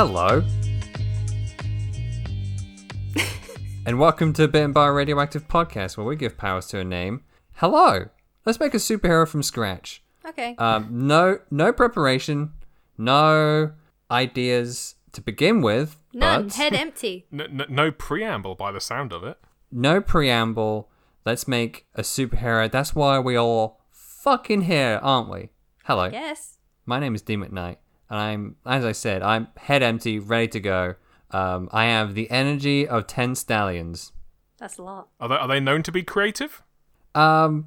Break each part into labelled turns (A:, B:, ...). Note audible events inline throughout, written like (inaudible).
A: Hello. and welcome to Bitten by Radioactive Podcast, where we give powers to a name. Hello. Let's make a superhero from scratch.
B: Okay.
A: Um, no, no preparation, no ideas to begin with.
B: None.
A: but
B: Head (laughs) empty.
C: N- n- no preamble by the sound of it.
A: no preamble. Let's make a superhero. That's why we all fucking here, aren't we? Hello.
B: Yes.
A: My name is Dean McKnight, and I'm, as I said, I'm head empty, ready to go. Um, I have the energy of ten stallions.
B: That's a lot.
C: Are they, are they known to be creative?
A: Um,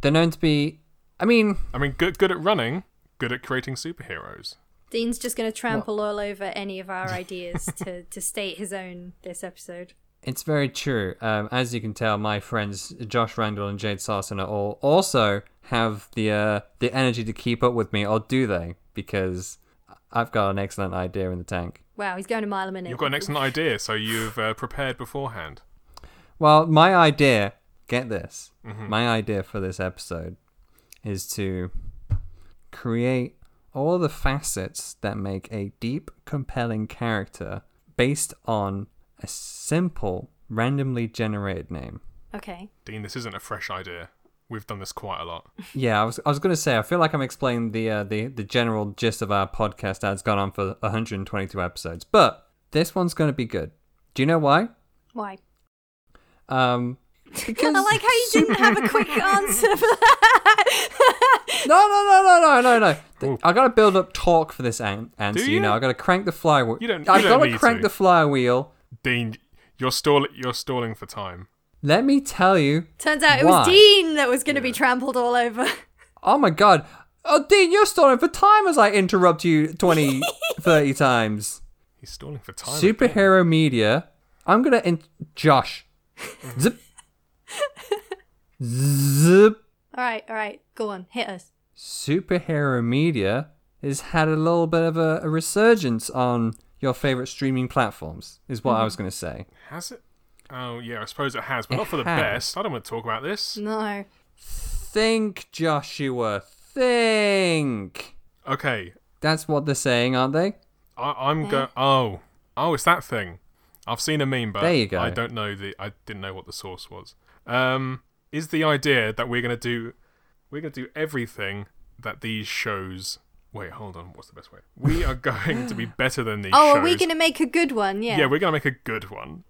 A: they're known to be. I mean,
C: I mean, good good at running, good at creating superheroes.
B: Dean's just going to trample all over any of our ideas to, to state his own this episode.
A: it's very true. Um, as you can tell, my friends Josh Randall and Jade Sarson are all also have the uh, the energy to keep up with me, or do they? Because I've got an excellent idea in the tank.
B: Wow, he's going a mile a minute.
C: You've got an excellent idea, so you've uh, prepared beforehand.
A: Well, my idea, get this, my idea for this episode is to create all the facets that make a deep, compelling character based on a simple, randomly generated name.
B: Okay.
C: Dean, this isn't a fresh idea. We've done this quite a lot.
A: Yeah, I was, I was going to say, I feel like I'm explaining the, uh, the, the general gist of our podcast that's gone on for 122 episodes, but this one's going to be good. Do you know why?
B: Why?
A: Um, because (laughs)
B: I like how you didn't have a quick (laughs) answer for that.
A: No, no, no, no, no, no, no. I gotta build up talk for this an- answer.
C: Do
A: you?
C: you?
A: know, I gotta crank the flywheel.
C: You don't-
A: I
C: you don't
A: gotta crank the flywheel.
C: Dean, you're stall you're stalling for time.
A: Let me tell you.
B: Turns out it
A: Why?
B: was Dean that was going to be trampled all over.
A: Oh my god. Oh, Dean, you're stalling for time as I interrupt you 20, (laughs) 30 times.
C: He's stalling for time.
A: Superhero media. I'm gonna. In- Josh. (laughs) Zip. Zip.
B: all right, all right. Go on. Hit us.
A: Superhero media has had a little bit of a, a resurgence on your favorite streaming platforms, is what I hmm. was gonna say.
C: Has it? Oh yeah, I suppose it has, but
A: It
C: not for the
A: has.
C: best. I don't want to talk about this.
B: No.
A: Think, Joshua. Think.
C: Okay,
A: That's what they're saying, aren't they?
C: I, I'm go. Oh, oh, it's that thing. I've seen a meme, but
A: There you go.
C: I don't know the. I didn't know what the source was. Um, is the idea that we're gonna do? We're gonna do everything that these shows. Wait, hold on. What's the best way? We are (laughs) going to be better than these
B: Oh,
C: shows.
B: are we going to make a good one? Yeah.
C: Yeah, we're gonna make a good one.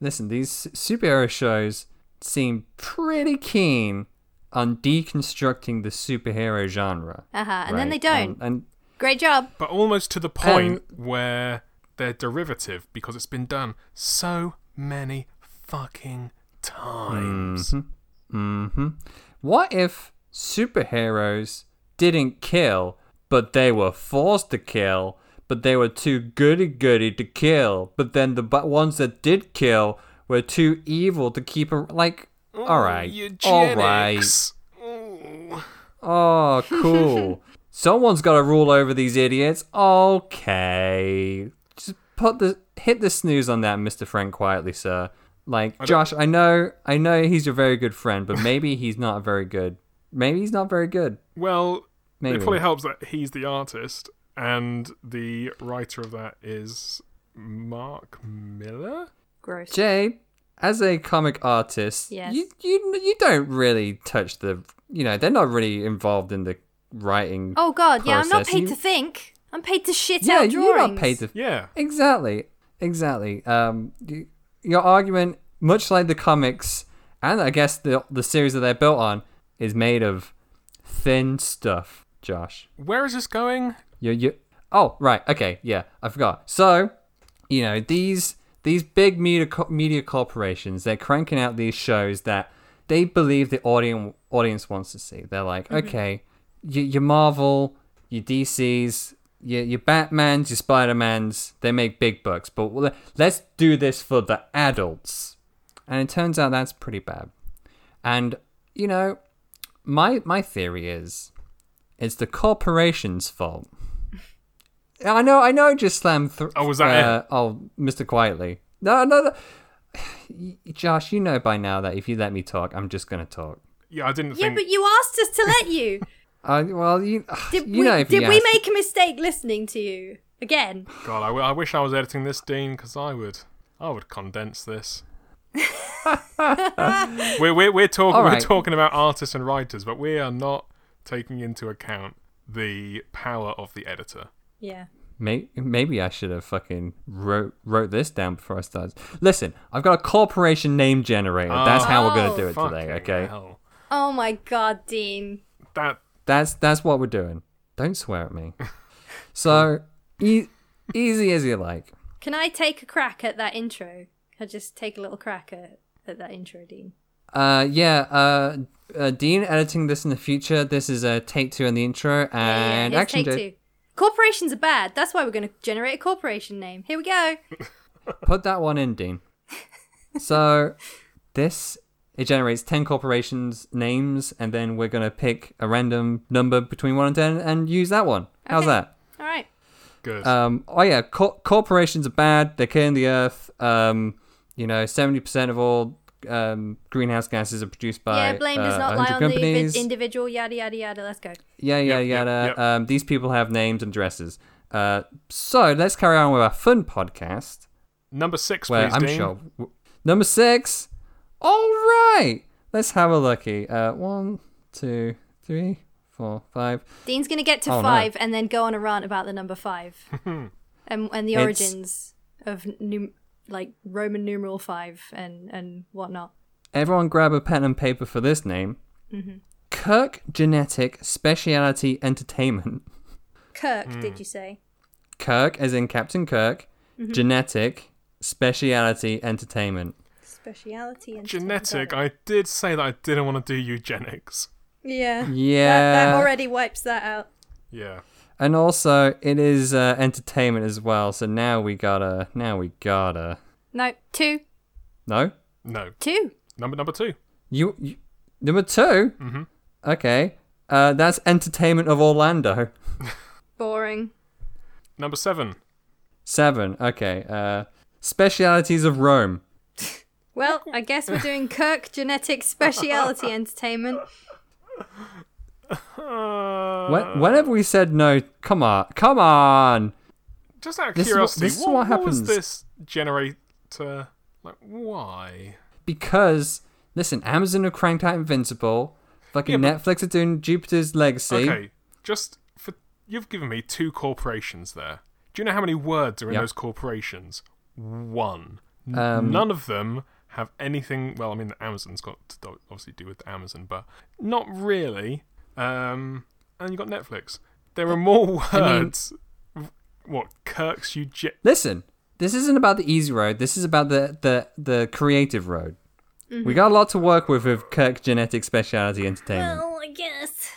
A: Listen, these superhero shows seem pretty keen on deconstructing the superhero genre.
B: uh huh. And then they don't.
A: And, and
B: Great job.
C: But almost to the point where they're derivative because it's been done so many fucking times.
A: Mm hmm. What if superheroes didn't kill, but they were forced to kill, but they were too goody goody to kill, but then the bu- ones that did kill were too evil to keep a like. all right, all right.
C: Ooh.
A: Oh, cool. (laughs) Someone's got to rule over these idiots. Okay, just put the hit the snooze on that, Mister Frank, Quitely, sir. Like Josh, I know, I know he's your very good friend, but maybe (laughs) he's not very good. Maybe he's not very good.
C: Well,
A: Maybe.
C: it probably helps that he's the artist and the writer of that is Mark Millar.
B: Gross.
A: Jade, as a comic artist,
B: Yes.
A: you you you don't really touch the. You know, they're not really involved in the writing.
B: Oh God, yeah, I'm not paid
A: You-
B: to think. I'm paid to shit
A: yeah,
B: out drawings.
A: Yeah, you're not paid to
C: Yeah.
A: Exactly. Exactly. Um, y- your argument, much like the comics, and I guess the the series that they're built on, is made of thin stuff. Josh,
C: Where is this going?
A: you you. Oh right. Okay. Yeah. I forgot. So, you know these these big media co- media corporations, they're cranking out these shows that they believe the audience audience wants to see. They're like, mm-hmm. okay, you, your Marvel, your DCs, your, your Batmans, your Spider-Mans, they make big bucks, but let's do this for the adults. And it turns out that's pretty bad. And, you know, my my theory is it's the corporation's fault. I know, I know, just slam. Th-
C: Oh, was that
A: uh, Oh, Mr. Quitely. No, no, no. (sighs) Josh, you know by now that if you let me talk, I'm just gonna talk.
C: Yeah, I didn't
B: Yeah,
C: think.
B: but you asked us to let you. (laughs)
A: Uh, well, you, (sighs)
B: Did
A: you
B: we
A: know, if
B: did
A: you
B: we
A: ask-
B: make a mistake listening to you again?
C: God, I, w- I wish I was editing this, Dean, because I would, I would condense this. (laughs) we're we're, we're talking
A: All
C: we're talking about artists and writers, but we are not taking into account the power of the editor.
B: Yeah.
A: May- Maybe I should have fucking wrote wrote this down before I started. Listen, I've got a corporation name generator. That's how we're gonna do it today. Okay,
C: hell.
B: Oh my god, Dean.
C: That
A: that's that's what we're doing. Don't swear at me. (laughs) So e- easy as you like.
B: Can I take a crack at that intro? Can I just take a little crack at, at that intro, Dean?
A: Uh, yeah. Uh, uh, Dean editing this in the future. This is a take two in the intro and
B: yeah, here's
A: action.
B: take two. Corporations are bad. That's why we're going to generate a corporation name. Here we go. (laughs)
A: Put that one in, Dean. (laughs) so this it generates ten corporations names, and then we're gonna pick a random number between one and ten and use that one. How's that?
B: All right.
C: good.
A: Um, oh yeah, co- corporations are bad. They're killing the earth. Um, you know, seventy percent of all um, greenhouse gases are produced by
B: yeah, blame does
A: uh,
B: not
A: 100
B: lie on
A: companies.
B: invi- individual. Yada yada yada. Let's go.
A: yeah, yeah,
C: Yep,
A: yeah.
C: yep, yep.
A: Um, these people have names and addresses. Uh, so let's carry on with our fun podcast.
C: Number six,
A: Where
C: please,
A: I'm
C: Dean.
A: sure number six. All right, let's have a looky. Uh, one, two, three, four, five.
B: Dean's going to get to
A: Oh, no.
B: five and then go on a rant about the number five (laughs) and and the
A: It's-
B: origins of num- like Roman numeral five and and whatnot.
A: Everyone, grab a pen and paper for this name.
B: Mm-hmm.
A: Kirk Genetic Speciality Entertainment.
B: Kirk,
A: Hmm.
B: did you say?
A: Kirk, as in Captain Kirk.
B: Mm-hmm.
A: Genetic Speciality Entertainment.
B: Speciality and
C: Genetic. I did say that I didn't want to do eugenics.
B: Yeah.
A: Yeah.
B: That, that already wipes that out.
C: Yeah.
A: And also, it is uh, entertainment as well. So now we gotta. Now we gotta.
B: No, two,
A: No,
C: No.
B: two.
C: Number number two.
A: you, you number 2
C: Mm-hmm.
A: Okay, uh, that's Entertainment of Orlando. (laughs)
B: Boring.
C: Number seven.
A: Seven. Okay. Uh, Specialities of Rome.
B: Well, I guess we're doing Kirk Genetic Speciality (laughs) Entertainment.
C: Uh,
A: When, whenever we said no, come on, come on.
C: just out of
A: This is what-
C: curiosity,
A: this is
C: what,
A: what
C: what was this generator like? Why?
A: Because listen, Amazon have cranked out Invincible. Fucking
C: Yeah,
A: Netflix are doing Jupiter's Legacy.
C: Okay, just for you've given me two corporations there. Do you know how many words are in
A: Yep.
C: those corporations? One.
A: Um,
C: None of them have anything. Well, I mean, Amazon's got to obviously do with Amazon, but not really. Um, and you got Netflix. There are more
A: mean-
C: words. what Kirk's Euge-
A: Listen, this isn't about the easy road. This is about the the the creative road. We got a lot to work with with Kirk Genetic Speciality Entertainment.
B: Well, I guess.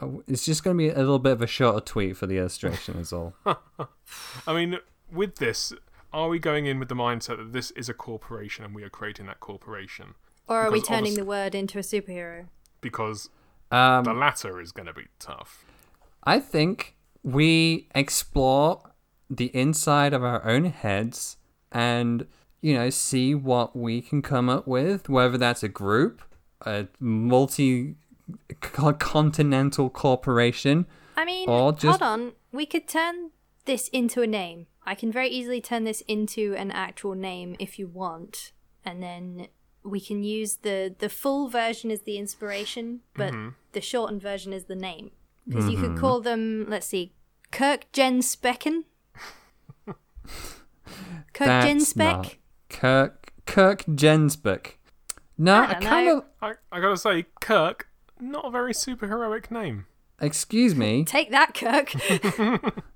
A: Oh, It's just going to be a little bit of a shorter tweet for the illustration, is all. (laughs)
C: I mean, with this, are we going in with the mindset that this is a corporation and we are creating that corporation?
B: Or are we turning the word into a superhero?
C: Because
A: Um,
C: the latter is going to be tough.
A: I think we explore the inside of our own heads and, you know, see what we can come up with, whether that's a group, a multi continental corporation.
B: I mean,
A: Or just-
B: hold on. We could turn this into a name. I can very easily turn this into an actual name if you want, and then we can use the the full version as the inspiration, but
A: Mm-hmm.
B: the shortened version is the name. Because you could call them, let's see, Kirk Jen Specken. (laughs) Kirk Jen
A: That's
B: Speck.
A: not Kirk Kirk Jensbeck. No,
B: I
A: I, kind of.
C: I, I gotta say, Kirk, not a very superheroic name.
A: Excuse me, (laughs)
B: Take that, Kirk.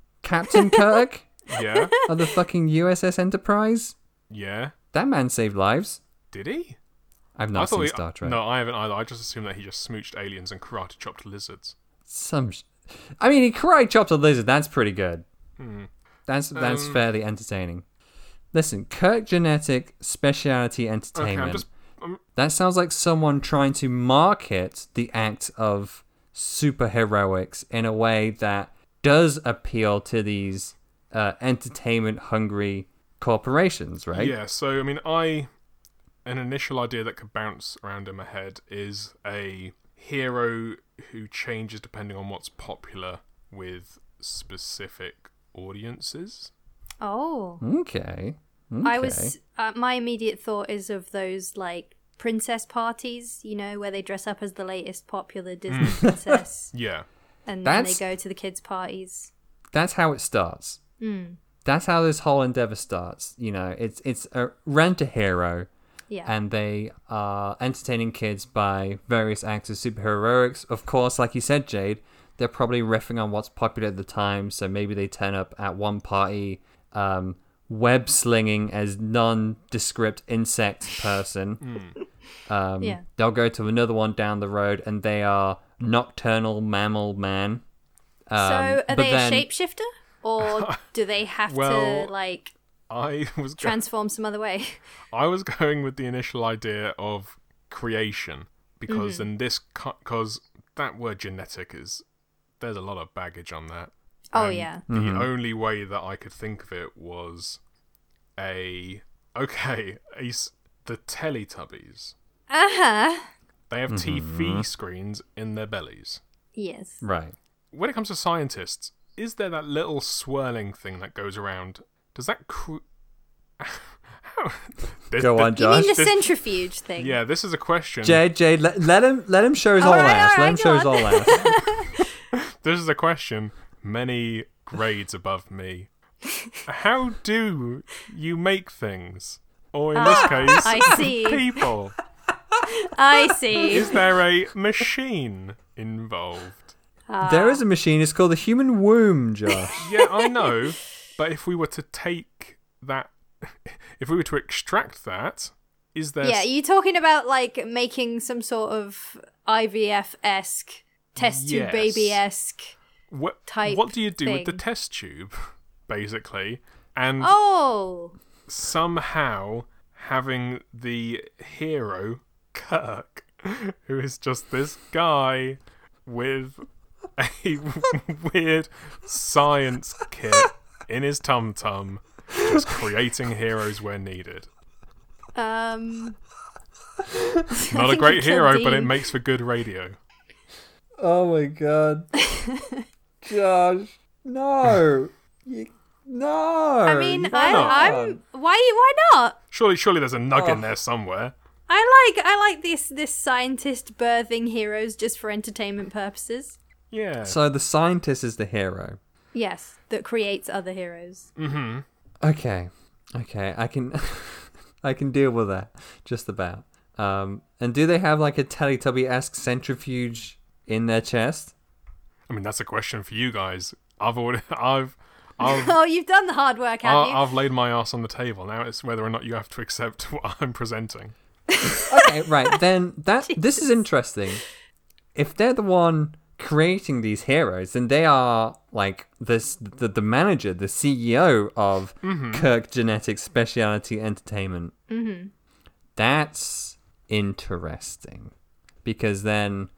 B: (laughs)
A: Captain Kirk
C: Yeah,
A: of the fucking USS Enterprise.
C: yeah.
A: That man saved lives.
C: Did he?
A: I've not seen
C: he,
A: Star Trek.
C: No, I haven't either. I just assumed that he just smooched aliens and karate chopped lizards.
A: Some. Sh- I mean, he karate chopped a lizard. That's pretty good.
C: Hmm.
A: That's that's
C: Um,
A: fairly entertaining. Listen, Kirk Genetic Speciality
C: Okay,
A: Entertainment.
C: I'm just. I'm,
A: That sounds like someone trying to market the act of superheroics in a way that does appeal to these uh, entertainment hungry corporations, right?
C: Yeah, so I mean, I an initial idea that could bounce around in my head is a hero who changes depending on what's popular with specific audiences.
B: Oh.
A: Okay.
B: I was uh, my immediate thought is of those like princess parties, you know, where they dress up as the latest popular Disney (laughs) princess
C: Yeah.
B: and then they go to the kids' parties.
A: That's how it starts.
B: Hmm.
A: That's how this whole endeavor starts. You know, it's it's a rent a hero,
B: Yeah.
A: and they are entertaining kids by various acts of superheroics. Of course, like you said, Jade, they're probably riffing on what's popular at the time. So maybe they turn up at one party, um, web slinging as nondescript insect (laughs) person. Um,
B: Yeah.
A: They'll go to another one down the road, and they are nocturnal mammal man.
B: so
A: Um,
B: are
A: but
B: they
A: then-
B: a shapeshifter? Or (laughs) do they have
C: Well-
B: to like
C: I (laughs) was go-
B: transform some other way? (laughs)
C: I was going with the initial idea of creation because mm-hmm. in this because that word genetic is there's a lot of baggage on that.
B: Oh
C: And
B: yeah.
C: The mm-hmm. only way that I could think of it was a okay, (laughs) a s the Teletubbies.
B: Uh-huh.
C: They have mm-hmm. TV screens in their bellies.
B: Yes.
A: Right.
C: When it comes to scientists, is there that little swirling thing that goes around? Does that cr- (laughs) This-
A: Go
C: thi-
A: on,
B: You
A: Josh.
B: mean the
C: this-
B: centrifuge thing?
C: Yeah, this is a question.
A: Jade, Jade, let, let him let him show his whole
B: Alright,
A: ass. Let him
B: alright,
A: show his
B: go
A: whole ass.
C: This is a question many grades above me. How do you make things? Or in this case,
B: Ah, I see.
C: people.
B: I see.
C: Is there a machine involved?
A: there is a machine. It's called the human womb, Josh.
C: Yeah, I know. But if we were to take that, (laughs) if we were to extract that, is there?
B: Yeah, you talking about like making some sort of IVF esque, test tube
C: Yes.
B: baby esque.
C: what,
B: type
C: what do you do with the test tube, basically? And
B: Oh,
C: somehow having the hero Kirk, (laughs) who is just this guy with a (laughs) weird science kit in his tum tum, just creating heroes where needed.
B: um, (laughs)
C: Not a great
B: you killed
C: hero, but it makes for good radio.
A: oh my god, (laughs) Josh, no, you, no.
B: I mean,
A: you
B: I,
C: not?
B: I'm why why not?
C: Surely, surely there's a nug
A: Oh.
C: in there somewhere.
B: I like I like this this scientist birthing heroes just for entertainment purposes.
C: Yeah.
A: So the scientist is the hero.
B: Yes, that creates other heroes.
C: mm-hmm.
A: Okay, okay, I can, (laughs) I can deal with that just about. Um, and do they have like a Teletubby-esque centrifuge in their chest?
C: I mean, that's a question for you guys. I've already, (laughs) I've, I've (laughs)
B: Oh, you've done the hard work, have
C: I,
B: you?
C: I've laid my ass on the table. Now it's whether or not you have to accept what I'm presenting.
A: okay, right. Then that this is interesting. If they're the one creating these heroes, then they are like this the, the manager, the CEO of Kirk Genetics Specialty Entertainment. Mm-hmm. That's interesting because then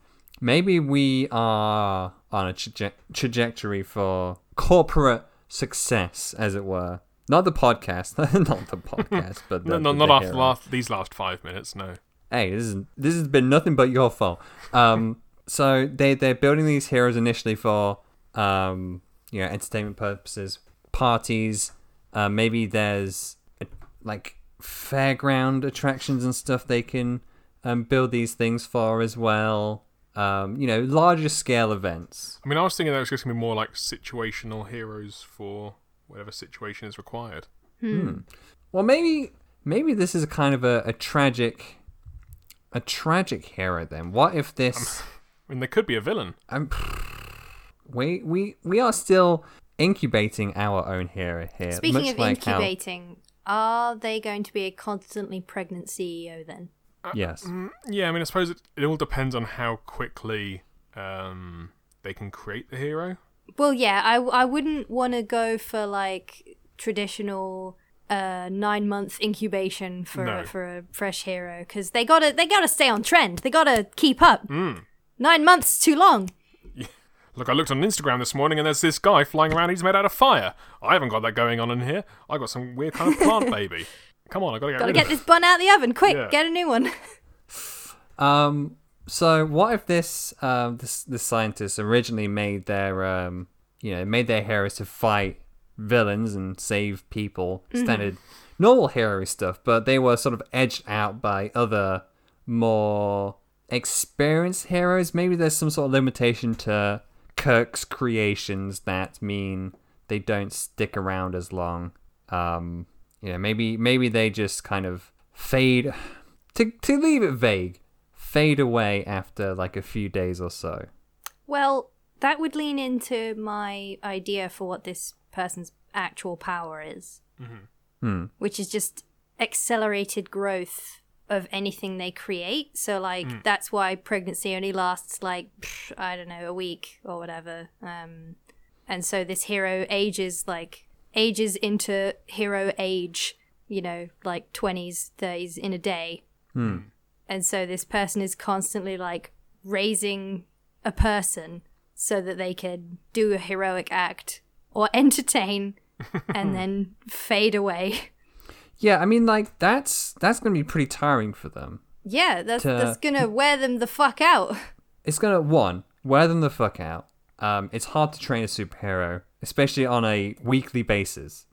A: maybe we are on a traje- trajectory for corporate success, as it were. Not the podcast, (laughs) not the podcast, but (laughs) the,
C: No, no,
A: the-
C: not after last, these last five minutes. No.
A: hey, this is this has been nothing but your fault. Um, (laughs) so they they're building these heroes initially for um, you know, entertainment purposes, parties. Uh, maybe there's uh, like fairground attractions and stuff they can um, build these things for as well. Um, you know, larger scale events.
C: I mean, I was thinking that was just gonna be more like situational heroes for whatever situation is required. Hmm.
A: Well, maybe maybe this is a kind of a, a tragic, a tragic hero. Then what if this?
C: I mean, there could be a villain.
A: I'm, we we we are still incubating our own hero here.
B: Speaking of
A: like how-
B: incubating, are they going to be a constantly pregnant CEO then?
A: yes.
C: Mm, yeah, I mean, I suppose it, it all depends on how quickly um, they can create the hero.
B: Well, yeah, I, I wouldn't want to go for like traditional uh nine month incubation for
C: No.
B: a, for a fresh hero because they gotta they gotta stay on trend. They gotta keep up.
C: Mm.
B: Nine months is too long.
C: Look, I looked on Instagram this morning and there's this guy flying around. He's made out of fire. I haven't got that going on in here. I got some weird kind of plant (laughs) baby. Come on, I gotta get
B: Gotta
C: rid
B: get
C: of
B: this bun out of the oven quick.
C: Yeah.
B: Get a new one. (laughs)
A: Um. So what if this um this this scientist originally made their um you know made their heroes to fight villains and save people standard normal hero stuff, but they were sort of edged out by other more experienced heroes. Maybe there's some sort of limitation to Kirk's creations that mean they don't stick around as long. Um, you know, maybe maybe they just kind of fade. To to leave it vague, fade away after like a few days or so.
B: Well, that would lean into my idea for what this person's actual power is,
A: Hmm.
B: which is just accelerated growth of anything they create. So, like, that's why pregnancy only lasts like pff, I don't know a week or whatever. Um, and so this hero ages like ages into hero age. You know, like twenties, thirties in a day. And so this person is constantly like raising a person so that they can do a heroic act or (laughs) entertain and (laughs) then fade away.
A: Yeah, I mean, like that's that's gonna be pretty tiring for them.
B: Yeah, that's
A: To-
B: that's gonna wear them the fuck out. (laughs)
A: It's gonna one wear them the fuck out. Um, it's hard to train a superhero, especially on a weekly basis.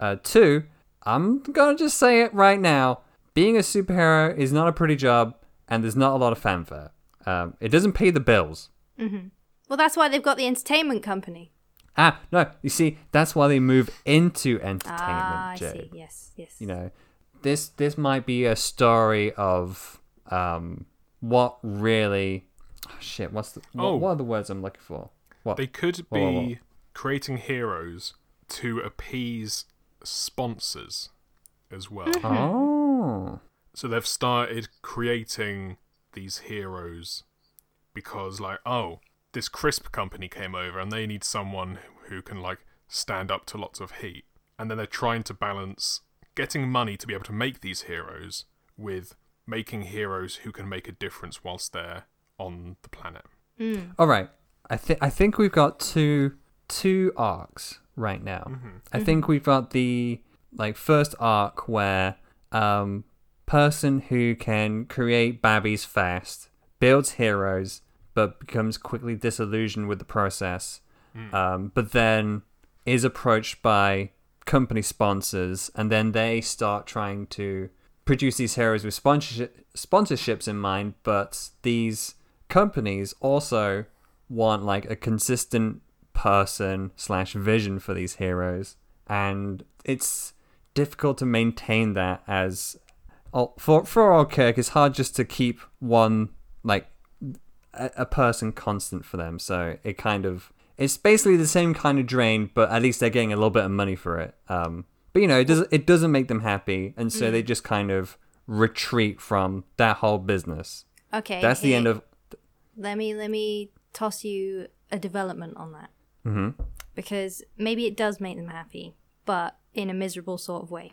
A: Uh, two, I'm gonna just say it right now: being a superhero is not a pretty job, and there's not a lot of fanfare. Um, it doesn't pay the bills.
B: Well, that's why they've got the entertainment company.
A: Ah, no, you see, that's why they move into entertainment,
B: Ah, I
A: Jade.
B: see. Yes, yes.
A: you know this this might be a story of um what really oh, shit what's the what,
C: Oh.
A: what are the words i'm looking for what
C: They could
A: Whoa, whoa,
C: be creating heroes to appease sponsors as well.
A: oh
C: So they've started creating these heroes because, like, oh, this crisp company came over and they need someone who can, like, stand up to lots of heat. And then they're trying to balance getting money to be able to make these heroes with making heroes who can make a difference whilst they're on the planet. Mm.
A: all right. I think i think we've got two two arcs right now. Mm-hmm. I think mm-hmm. we've got the like first arc where um person who can create babbies fast builds heroes but becomes quickly disillusioned with the process. Um, but then is approached by company sponsors and then they start trying to produce these heroes with sponsorship sponsorships in mind but these companies also want like a consistent person slash vision for these heroes. And it's difficult to maintain that as oh, for for Kirk it's hard just to keep one like a, a person constant for them so it kind of it's basically the same kind of drain but at least they're getting a little bit of money for it um but you know it doesn't it doesn't make them happy and so they just kind of retreat from that whole business
B: Okay.
A: that's the end of
B: Let me let me toss you a development on that.
A: Mhm.
B: Because maybe it does make them happy, but in a miserable sort of way.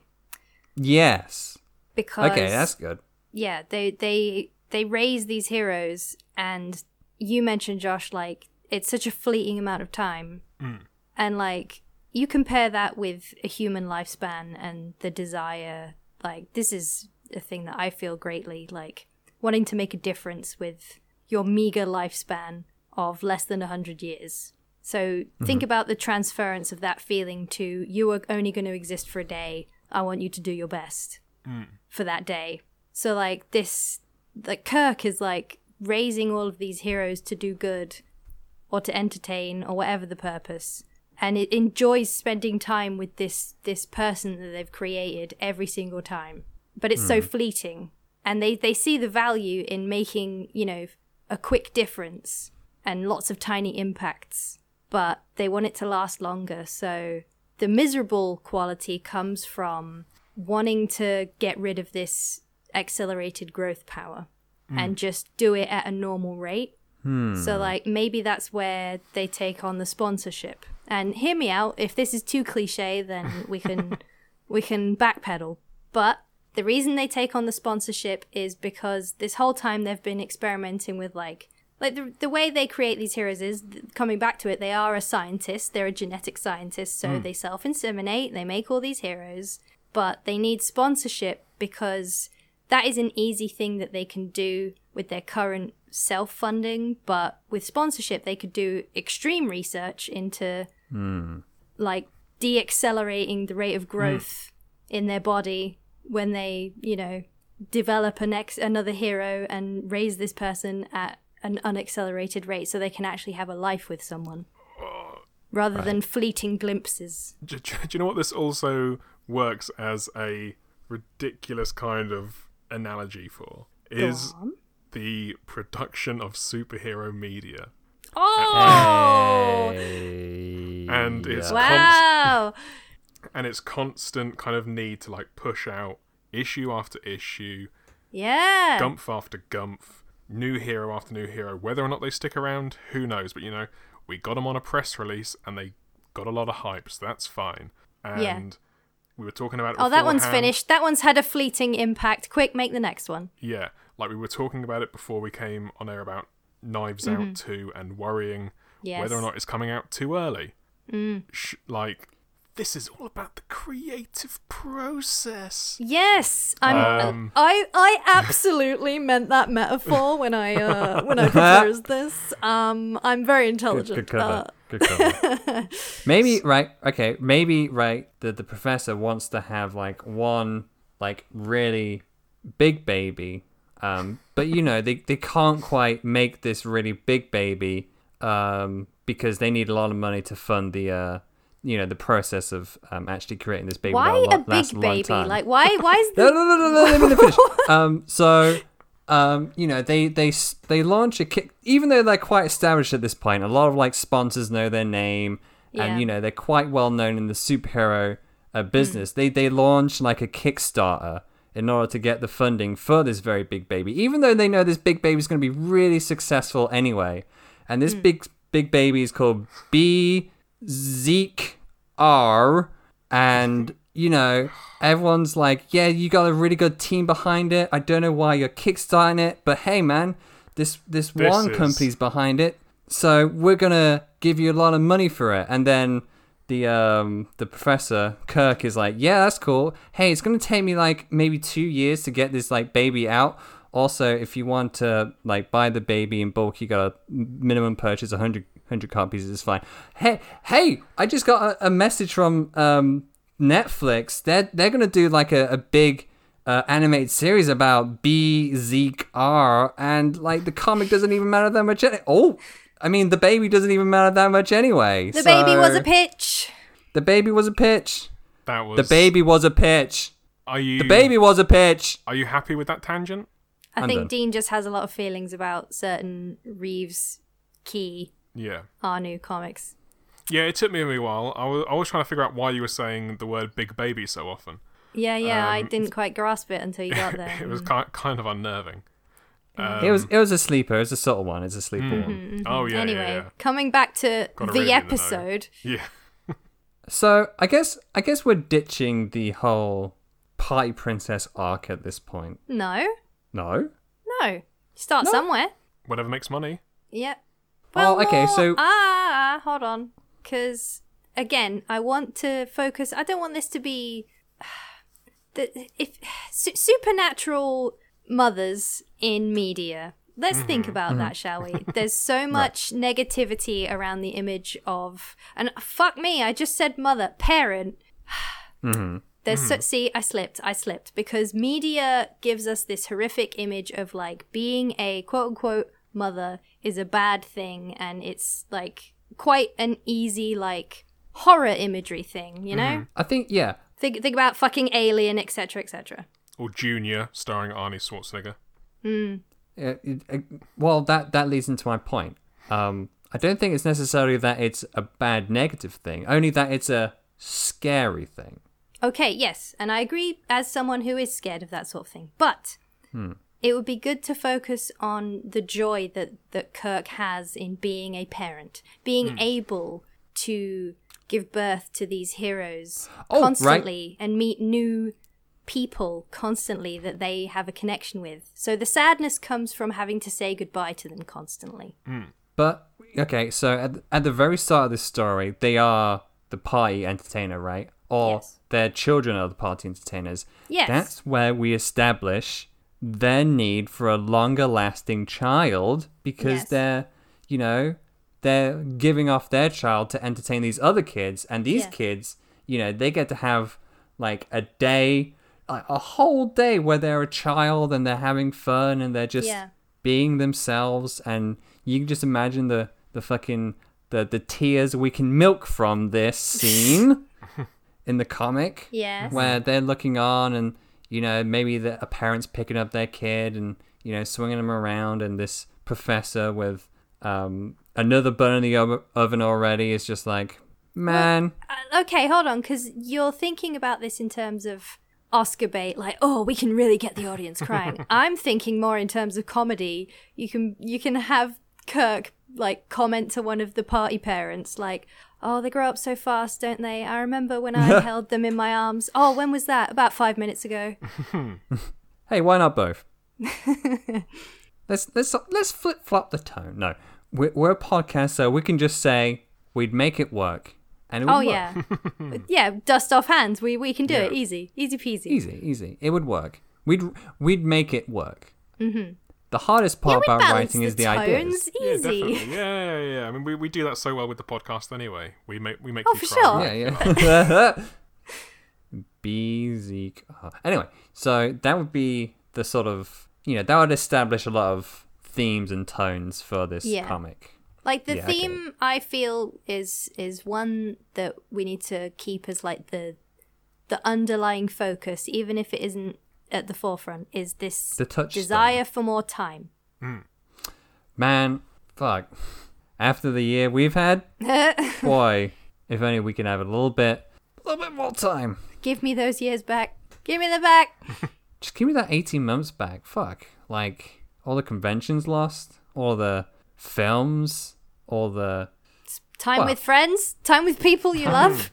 A: yes
B: Because
A: okay that's good
B: yeah, they they they raise these heroes, and you mentioned Josh like it's such a fleeting amount of time, mm. and like you compare that with a human lifespan and the desire. Like this is a thing that I feel greatly like wanting to make a difference with your meager lifespan of less than 100 years. So mm-hmm. think about the transference of that feeling to you are only going to exist for a day. I want you to do your best mm. for that day. So like this like Kirk is like raising all of these heroes to do good or to entertain or whatever the purpose. And it enjoys spending time with this this person that they've created every single time. But it's so hmm. fleeting. And they, they see the value in making, you know, a quick difference and lots of tiny impacts. But they want it to last longer. So the miserable quality comes from wanting to get rid of this accelerated growth power hmm. and just do it at a normal rate. Hmm. So, like, maybe that's where they take on the sponsorship. And hear me out. If this is too cliche, then we can (laughs) we can backpedal. But the reason they take on the sponsorship is because this whole time they've been experimenting with like like the, the way they create these heroes is coming back to it they are a scientist they're a genetic scientist so hmm. they self-inseminate they make all these heroes but they need sponsorship because that is an easy thing that they can do with their current self funding, but with sponsorship, they could do extreme research into hmm. like de accelerating the rate of hmm. growth in their body when they, you know, develop an ex- another hero and raise this person at an unaccelerated rate so they can actually have a life with someone rather than fleeting glimpses.
C: Do, do you know what this also works as a ridiculous kind of analogy for? Is the production of superhero media.
B: Oh!
C: And it's
A: Yeah.
B: Wow!
C: and its constant kind of need to like push out issue after issue,
B: Yeah.
C: gumph after gumph, new hero after new hero. Whether or not they stick around, who knows? But you know, we got them on a press release and they got a lot of hype, so that's fine. And
B: Yeah.
C: We were talking about it
B: Oh, that one's finished. That one's had a fleeting impact. Quick, make the next one.
C: Yeah, like we were talking about it before we came on air about Knives Out 2 and worrying
B: Mm-hmm. Yes. Mm.
C: whether or not it's coming out too early. Sh- like, this is all about the creative process.
B: Yes, I'm.
C: Um,
B: I I absolutely (laughs) meant that metaphor when I uh, when I (laughs) proposed this. Um, I'm very intelligent.
A: good cover. Good cover. (laughs) maybe right. Okay. Maybe right. The the professor wants to have like one like really big baby. Um, but you know they they can't quite make this really big baby. Um, because they need a lot of money to fund the uh, you know, the process of um actually creating this baby.
B: why
A: that'll
B: a big baby? Like why? Why is (laughs)
A: No,
B: the
A: no, no, no, no. Let me finish. (laughs) um, so, um, you know, they they they launch a kick. Even though they're quite established at this point, a lot of like sponsors know their name,
B: Yeah.
A: and you know they're quite well known in the superhero uh,
B: Hmm.
A: business. They they launch like a Kickstarter in order to get the funding for this very big baby. Even though they know this big baby is going to be really successful anyway, and this
B: Hmm.
A: big big baby is called B Zeke R, and you know everyone's like, yeah, you got a really good team behind it. I don't know why you're kickstarting it, but hey, man, this this,
C: This
A: one
C: is-
A: company's behind it, so we're gonna give you a lot of money for it, and then. The um the professor Kirk is like, yeah, that's cool. Hey, it's gonna take me like maybe two years to get this like baby out. Also, if you want to like buy the baby in bulk, you got a minimum purchase 100, 100 copies. It's fine. Hey, hey! I just got a, a message from um, Netflix. They're they're gonna do like a, a big uh, animated series about BRZRKR, and like the comic doesn't even matter that much. Any- oh, I mean the baby doesn't even matter that much anyway.
B: the baby was a pitch?
A: The baby was a pitch.
C: That was
A: The baby was a pitch.
C: Are you
A: The baby was a pitch.
C: Are you happy with that tangent?
B: I
A: I'm
B: think
A: done.
B: Dean just has a lot of feelings about certain Reeves key
C: Yeah.
B: Our new comics.
C: Yeah, it took me a wee while. I was, I was trying to figure out why you were saying the word big baby so often.
B: Yeah, yeah, I
C: Um,
B: didn't quite grasp it until you got (laughs) there.
C: it was ki- kind of unnerving. Um,
A: it was it was a sleeper. It was a subtle one. It's a sleeper
B: Mm-hmm.
A: one.
C: Oh, yeah.
B: anyway,
C: Yeah,
B: coming back to
C: Gotta
B: the
C: really be in the
B: episode.
C: yeah. (laughs) yeah.
A: So I guess I guess we're ditching the whole party princess arc at this point.
B: No,
A: No.
B: no. Start
A: No.
B: somewhere.
C: Whatever makes money.
B: Yeah.
A: Oh, okay, so-
B: ah, hold on, because again, I want to focus. I don't want this to be (sighs) the if su- supernatural mothers in media. Let's mm-hmm, think about that, mm-hmm. shall we? (laughs) There's so much negativity around the image of, and fuck me, I just said mother, parent. (sighs) Mm-hmm, There's so, see, I slipped. I slipped because media gives us this horrific image of like being a quote unquote mother is a bad thing, and it's like quite an easy like horror imagery thing, you know?
A: I think yeah.
B: Think think about fucking Alien, etc., etc.
C: Or Junior, starring Arnie Schwarzenegger.
A: Uh, it- uh, well, that that leads into my point. Um, I don't think it's necessarily that it's a bad negative thing, only that it's a scary thing.
B: Okay, yes, and I agree as someone who is scared of that sort of thing. But it would be good to focus on the joy that, that Kirk has in being a parent, being hmm. able to give birth to these heroes
A: Oh, right.
B: constantly and meet new people constantly that they have a connection with. So the sadness comes from having to say goodbye to them constantly. Hmm.
A: But okay, so at, at the very start of this story, they are the party entertainer, right? Or
B: Yes.
A: their children are the party entertainers.
B: Yes.
A: That's where we establish their need for a longer lasting child because
B: Yes.
A: they're, you know, they're giving off their child to entertain these other kids, and these
B: Yeah.
A: kids, you know, they get to have like a day, a a whole day where they're a child and they're having fun and they're just
B: Yeah.
A: being themselves, and you can just imagine the the fucking the the tears we can milk from this (laughs) scene in the comic
B: Yes.
A: where they're looking on and you know maybe the, a parent's picking up their kid and you know swinging them around and this professor with um, another bun in the oven already is just like man
B: Uh, okay, hold on, because you're thinking about this in terms of Oscar bait, like, oh, we can really get the audience crying. (laughs) I'm thinking more in terms of comedy. You can you can have Kirk like comment to one of the party parents, like, oh, they grow up so fast, don't they? I remember when I (laughs) held them in my arms. Oh, when was that? About five minutes ago. (laughs)
A: hey why not both (laughs) let's let's let's flip flop the tone no we're, we're a podcast so we can just say we'd make it work and it would
B: Oh
A: work.
B: yeah, yeah. Dust off hands. We we can do it easy, easy peasy.
A: easy easy it would work we'd we'd make it work mm-hmm. The hardest part
B: we
A: about
B: balance
A: writing is the
B: tones.
A: ideas
C: Yeah,
B: Easy.
C: definitely. Yeah, yeah, yeah. I mean, we, we do that so well with the podcast anyway. We make we make
B: Oh,
C: you
B: for
C: cry.
B: sure.
A: Yeah, yeah. B Zeke. uh, Anyway, so that would be the sort of you know that would establish a lot of themes and tones for this
B: Yeah.
A: comic.
B: Like the
A: Yeah, okay.
B: theme, I feel is is one that we need to keep as like the the underlying focus, even if it isn't at the forefront. Is this
A: The touchstone.
B: desire for more time? Hmm.
A: Man, fuck. After the year we've had, (laughs) boy, if only we can have a little bit, a little bit more time.
B: Give me those years back. Give me them back. (laughs)
A: Just give me that 18 months back. Fuck. Like, all the conventions lost, all the films, all the.
B: Time
A: Well.
B: with friends. Time with people you love.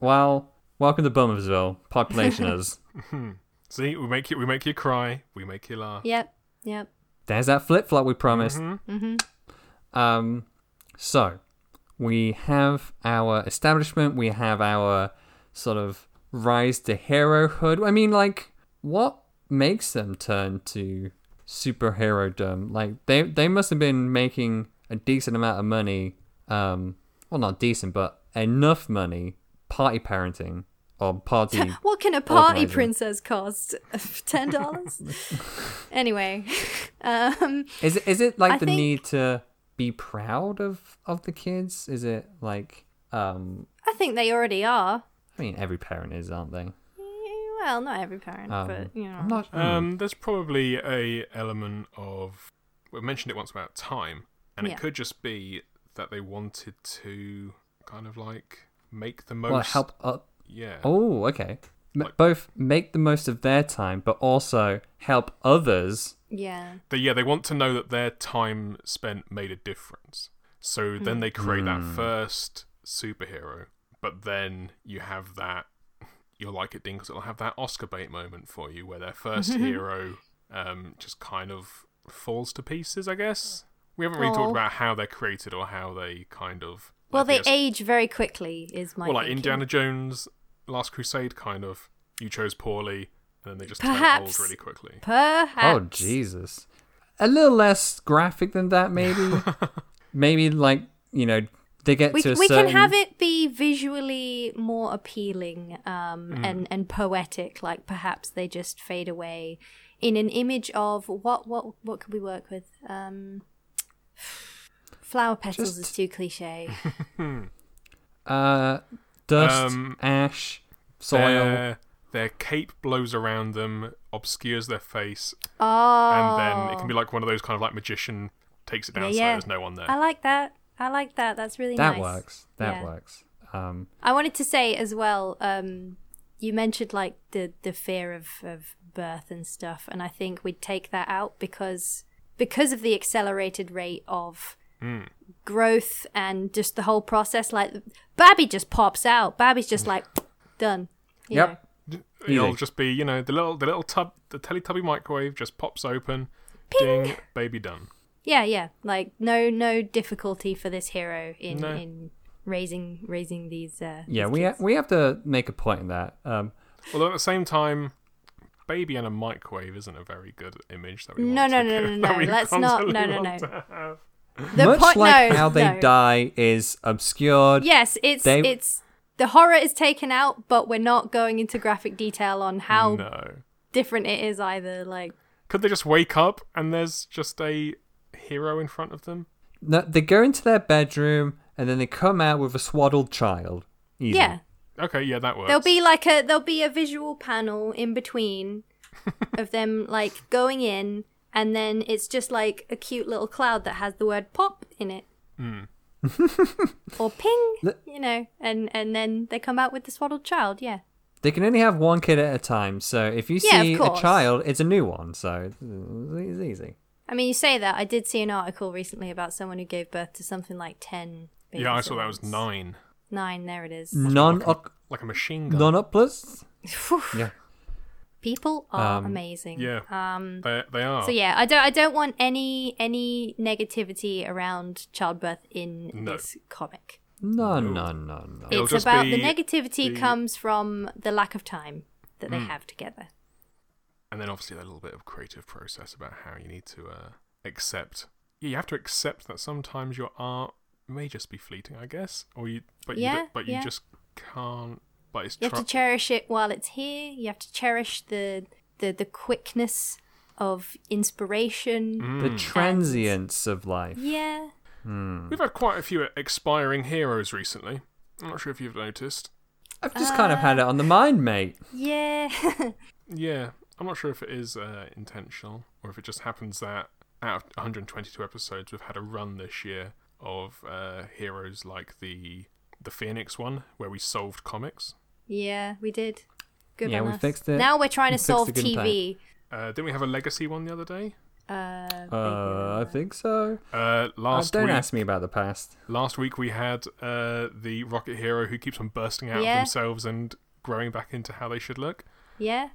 A: Well, welcome to Bummersville. Population is. (laughs) Hmm.
C: See, we make you we make you cry. We make you laugh.
B: yep. Yep.
A: There's that flip flop we promised. Um, so we have our establishment. We have our sort of rise to herohood. I mean, like, what makes them turn to superherodom? Like, they they must have been making a decent amount of money. Um, well, not decent, but enough money party parenting or party. (laughs)
B: What can a party
A: Organizer.
B: princess cost? (laughs) Ten dollars. anyway, (laughs) um,
A: Is it is it like
B: I
A: the
B: think-
A: need to be proud of of the kids? Is it like um
B: I think they already are.
A: I mean every parent is, aren't they?
B: Well, not every parent,
A: Um,
B: but you know.
A: I'm not
C: Um, there's probably a element of we mentioned it once about time, and
B: Yeah.
C: it could just be that they wanted to kind of like make the most.
A: well help uh,
C: Yeah.
A: Oh, okay. M-
C: Like-
A: both make the most of their time but also help others.
B: yeah.
C: They, yeah, they want to know that their time spent made a difference. So then they create that first superhero, but then you have that. You'll like it, Dean, because it'll have that Oscar bait moment for you, where their first (laughs) hero um, just kind of falls to pieces. I guess we haven't really
B: Aw.
C: talked about how they're created or how they kind of.
B: Well,
C: like,
B: they
C: yes-
B: age very quickly. Is my
C: well, like
B: thinking.
C: Indiana Jones, Last Crusade, kind of. You chose poorly, and then they just turn
B: Perhaps.
C: old really quickly.
B: Perhaps.
A: Oh Jesus. A little less graphic than that maybe. (laughs) maybe like, you know, they get
B: We,
A: to a
B: we
A: certain
B: can have it be visually more appealing um,
C: Mm.
B: and and poetic. Like perhaps they just fade away in an image of what what what could we work with? Um, (sighs) flower petals is too cliche. (laughs)
A: uh dust,
C: Um,
A: ash, soil.
C: Their, their cape blows around them, obscures their face,
B: Oh,
C: and then it can be like one of those kind of like magician takes it down
B: Yeah,
C: so
B: yeah.
C: there's no one there.
B: I like that. I like that. That's really
A: that
B: nice.
A: works. That
B: Yeah.
A: works. Um
B: I wanted to say as well. Um, you mentioned like the the fear of of birth and stuff, and I think we'd take that out because because of the accelerated rate of growth and just the whole process. Like Babby just pops out. Babby's just like done. you
A: Yep.
B: know.
C: It'll just be, you know, the little the little tub the Teletubby microwave just pops open, ding, baby done.
B: Yeah, yeah. Like no no difficulty for this hero in
C: No.
B: in raising raising these. Uh,
A: yeah,
B: these
A: we ha- we have to make a point in that. Um
C: Although at the same time, baby and a microwave isn't a very good image that we
B: No,
C: want
B: no,
C: to
B: no, (laughs)
C: get-
B: no,
C: that
B: no,
C: we
B: let's not- no, no, no.
C: To have.
B: The
A: Much
B: point,
A: like
B: no,
A: how they
B: no.
A: die is obscured.
B: Yes, it's
A: They-
B: it's the horror is taken out, but we're not going into graphic detail on how
C: No.
B: different it is either. Like,
C: Could they just wake up and there's just a hero in front of them?
A: No, they go into their bedroom and then they come out with a swaddled child. Easy.
B: yeah,
C: Okay, yeah, that works.
B: there'll be like a there'll be a visual panel in between (laughs) of them like going in, and then it's just like a cute little cloud that has the word "pop" in it.
C: Hmm. (laughs)
B: or ping, you know, and and then they come out with the swaddled child. Yeah,
A: They can only have one kid at a time, so if you
B: Yeah,
A: see a child, it's a new one, so it's easy.
B: I mean, you say that. I did see an article recently about someone who gave birth to something like ten. Babies
C: yeah, I saw that was nine.
B: Nine. There it is.
A: Non
C: Like a machine gun.
A: non up plus. Yeah.
B: People are
A: Um,
B: amazing.
C: Yeah.
B: Um.
C: They, they are.
B: So yeah, I don't. I don't want any any negativity around childbirth in
C: No.
B: this comic.
A: No, no, no, no.
C: It'll
B: it's
C: just
B: about the negativity
C: the-
B: comes from the lack of time that they have together.
C: And then obviously a little bit of creative process about how you need to uh, accept. Yeah, you have to accept that sometimes your art may just be fleeting, I guess, or you. But you,
B: Yeah,
C: don't- but you
B: yeah.
C: just can't. But it's
B: You have to cherish it while it's here. You have to cherish the the the quickness of inspiration.
C: Mm.
A: The transience of life.
B: Yeah.
C: We've had quite a few expiring heroes recently. I'm not sure if you've noticed.
A: I've just kind of had it on the mind, mate.
B: Yeah. (laughs)
C: Yeah, I'm not sure if it is uh, intentional or if it just happens that out of 122 episodes, we've had a run this year of uh, heroes like the the Phoenix one, where we solved comics.
B: yeah, we did. Good
A: Yeah,
B: on
A: we
B: us.
A: fixed it.
B: Now we're trying
A: We
B: to solve
A: it good in time.
B: TV.
C: Uh, didn't we have a Legacy one the other day?
B: Uh,
A: Uh, I think so.
C: Uh,
A: Uh,
C: last
A: don't
C: week,
A: ask me about the past.
C: last week we had uh, the Rocket Hero who keeps on bursting out
B: Yeah.
C: of themselves and growing back into how they should look.
B: Yeah.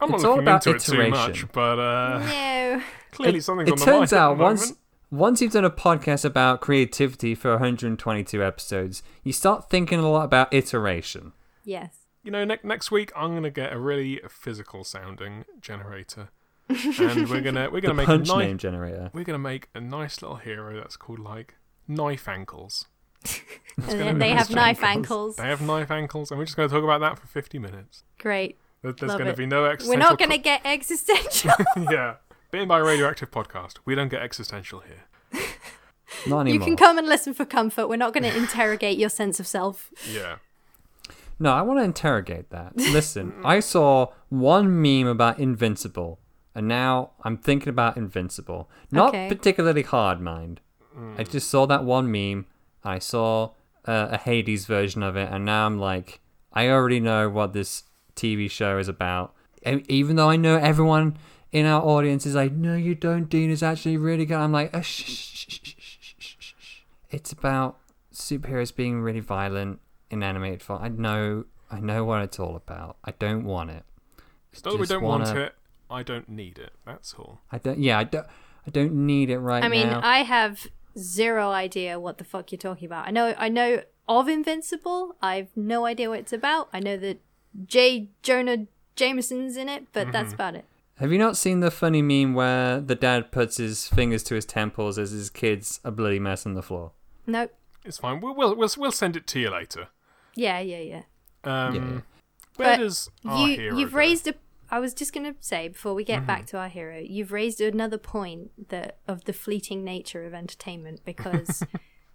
C: I'm
A: It's
C: not
A: all
C: looking
A: about
C: into it too much, but uh,
B: No. (laughs)
C: clearly
A: it,
C: something's
A: it
C: on the
A: turns
C: mind at
A: out
C: the
A: once
C: moment.
A: Once you've done a podcast about creativity for 122 episodes, you start thinking a lot about iteration.
B: Yes.
C: you know, ne- next week I'm gonna get a really physical sounding generator, and we're gonna we're (laughs) gonna make a
A: punch
C: nice
A: name generator.
C: we're gonna make a nice little hero that's called like knife ankles. (laughs)
B: And then they
C: nice
B: have knife
A: ankles.
B: ankles.
C: They have knife ankles, and we're just gonna talk about that for 50 minutes.
B: Great.
C: There's
B: Love
C: gonna
B: it.
C: be no existential.
B: We're not going to get (laughs) existential.
C: yeah, bitten by a radioactive podcast. We don't get existential here. (laughs)
A: Not
B: you can come and listen for comfort. We're not going (laughs) to interrogate your sense of self.
C: Yeah.
A: No, I want to interrogate that. Listen, I saw one meme about Invincible, and now I'm thinking about Invincible. Not
B: Okay.
A: particularly hard, mind.
C: Mm.
A: I just saw that one meme. I saw uh, a Hades version of it, and now I'm like, I already know what this TV show is about. E- Even though I know everyone in our audience is like, no, you don't. Dean is actually really good. I'm like, oh, shh, shh, shh, it's about superheroes being really violent in animated form. I know, I know what it's all about. I don't want it.
C: It's we don't
A: wanna...
C: want it. I don't need it. That's all.
A: I don't. Yeah, I don't. I don't need it right now.
B: I mean,
A: now.
B: I have zero idea what the fuck you're talking about. I know. I know of Invincible. I've no idea what it's about. I know that J. Jonah Jameson's in it, but
C: mm-hmm.
B: that's about it.
A: Have you not seen the funny meme where the dad puts his fingers to his temples as his kids a bloody mess on the floor?
B: Nope.
C: It's fine. We'll we'll we'll, we'll send it to you later.
B: Yeah, yeah, yeah.
C: Um,
A: Yeah.
C: Where
B: But
C: does our
B: you
C: hero
B: you've
C: go?
B: raised a I was just going to say before we get
C: Mm-hmm.
B: back to our hero, you've raised another point that of the fleeting nature of entertainment (laughs) because